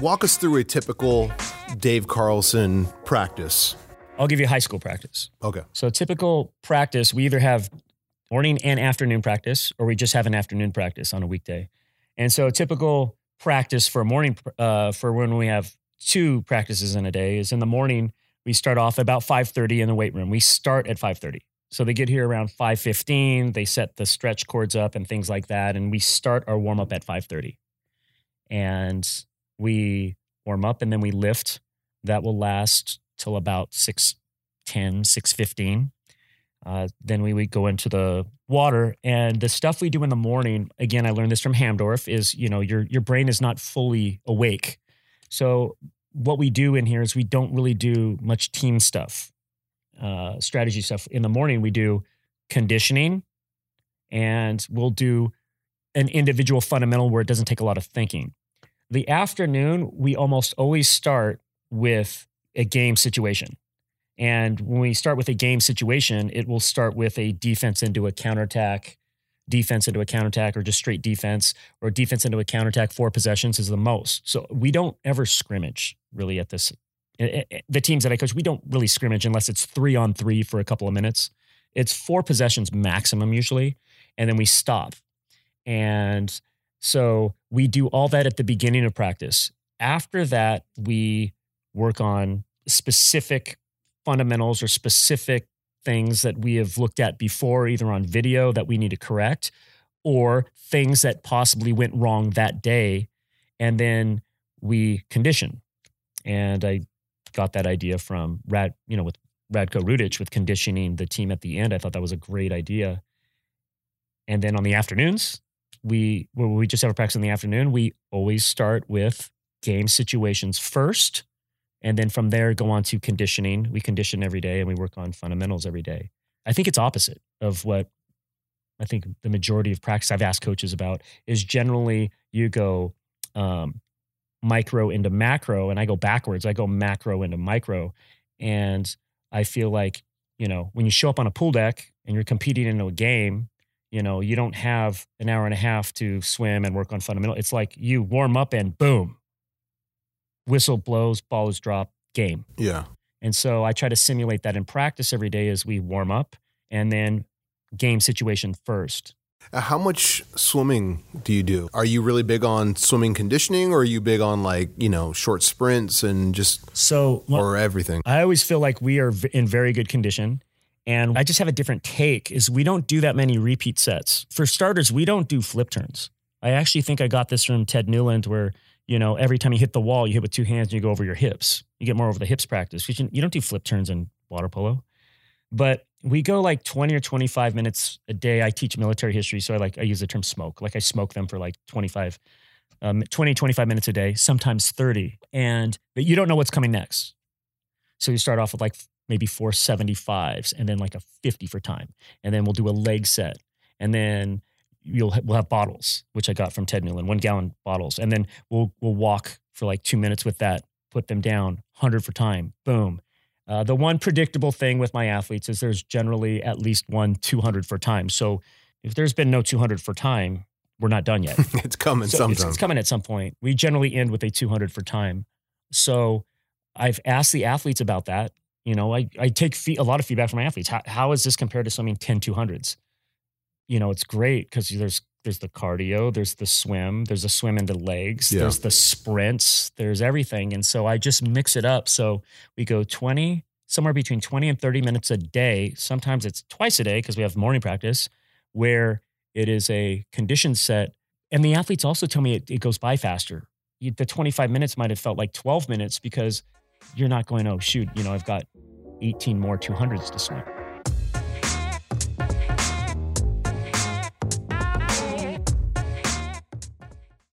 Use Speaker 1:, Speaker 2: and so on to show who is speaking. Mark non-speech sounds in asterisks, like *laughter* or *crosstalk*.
Speaker 1: walk us through a typical Dave Carlson practice.
Speaker 2: I'll give you high school practice.
Speaker 1: Okay.
Speaker 2: So typical practice, we either have morning and afternoon practice, or we just have an afternoon practice on a weekday. And so typical practice for a morning uh, for when we have two practices in a day is in the morning we start off about 5.30 in the weight room we start at 5.30 so they get here around 5.15 they set the stretch cords up and things like that and we start our warm up at 5.30 and we warm up and then we lift. That will last till about 6.10 6.15 uh, then we would go into the water. And the stuff we do in the morning again i learned this from hamdorf is you know your your brain is not fully awake. So what we do in here is we don't really do much team stuff uh, strategy stuff. In the morning we do conditioning and we'll do an individual fundamental where it doesn't take a lot of thinking the afternoon we almost always start with a game situation and when we start with a game situation, it will start with a defense into a counterattack, defense into a counterattack, or just straight defense, or defense into a counterattack. Four possessions is the most. So we don't ever scrimmage really at this. Eh, eh, eh, the teams that I coach, we don't really scrimmage unless it's three on three for a couple of minutes. It's four possessions maximum usually, and then we stop. And so we do all that at the beginning of practice. After that, we work on specific fundamentals or specific things that we have looked at before, either on video that we need to correct or things that possibly went wrong that day. And then we condition. And I got that idea from Rad, you know, with Ratko Rudic with conditioning the team at the end. I thought that was a great idea. And then on the afternoons, we we just have a practice in the afternoon, we always start with game situations first and then from there go on to conditioning. We condition every day and we work on fundamentals every day. I think it's opposite of what i think the majority of practice i've asked coaches about is generally you go um, micro into macro and i go backwards. I go macro into micro. And i feel like you know when you show up on a pool deck and you're competing into a game you know you don't have an hour and a half to swim and work on fundamental it's like you warm up and boom whistle blows, ball is dropped, game.
Speaker 1: Yeah.
Speaker 2: And so I try to simulate that in practice every day as we warm up and then game situation first.
Speaker 1: Uh, how much swimming do you do? Are you really big on swimming conditioning or are you big on like, you know, short sprints and just
Speaker 2: so well,
Speaker 1: or everything?
Speaker 2: I always feel like we are in very good condition. And I just have a different take is we don't do that many repeat sets. For starters, we don't do flip turns. I actually think I got this from Ted Newland where you know, every time you hit the wall, you hit with two hands and you go over your hips. You get more over the hips practice. You don't do flip turns in water polo. But we go like 20 or 25 minutes a day. I teach military history, so I like I use the term smoke. Like I smoke them for like 25 um, 20 25 minutes a day, sometimes 30. And but you don't know what's coming next. So you start off with like maybe four 75s and then like a 50 for time. And then we'll do a leg set. And then you'll we'll have bottles, which I got from Ted Newland, one gallon bottles, and then we'll we'll walk for like two minutes with that, put them down, hundred for time, boom. Uh, the one predictable thing with my athletes is there's generally at least one 200 for time. So if there's been no 200 for time, we're not done yet. *laughs*
Speaker 1: it's coming
Speaker 2: so
Speaker 1: sometime.
Speaker 2: It's, it's coming at some point. We generally end with a 200 for time. So I've asked the athletes about that. You know, I, I take fee- a lot of feedback from my athletes. How, how is this compared to swimming 10 200s? you know, it's great because there's there's the cardio, there's the swim, there's a swim into legs, yeah. there's the sprints, there's everything. And so I just mix it up. So we go 20, somewhere between 20 and 30 minutes a day. Sometimes it's twice a day because we have morning practice where it is a condition set. And the athletes also tell me it, it goes by faster. The 25 minutes might have felt like 12 minutes because you're not going, oh, shoot, you know, I've got 18 more 200s to swim.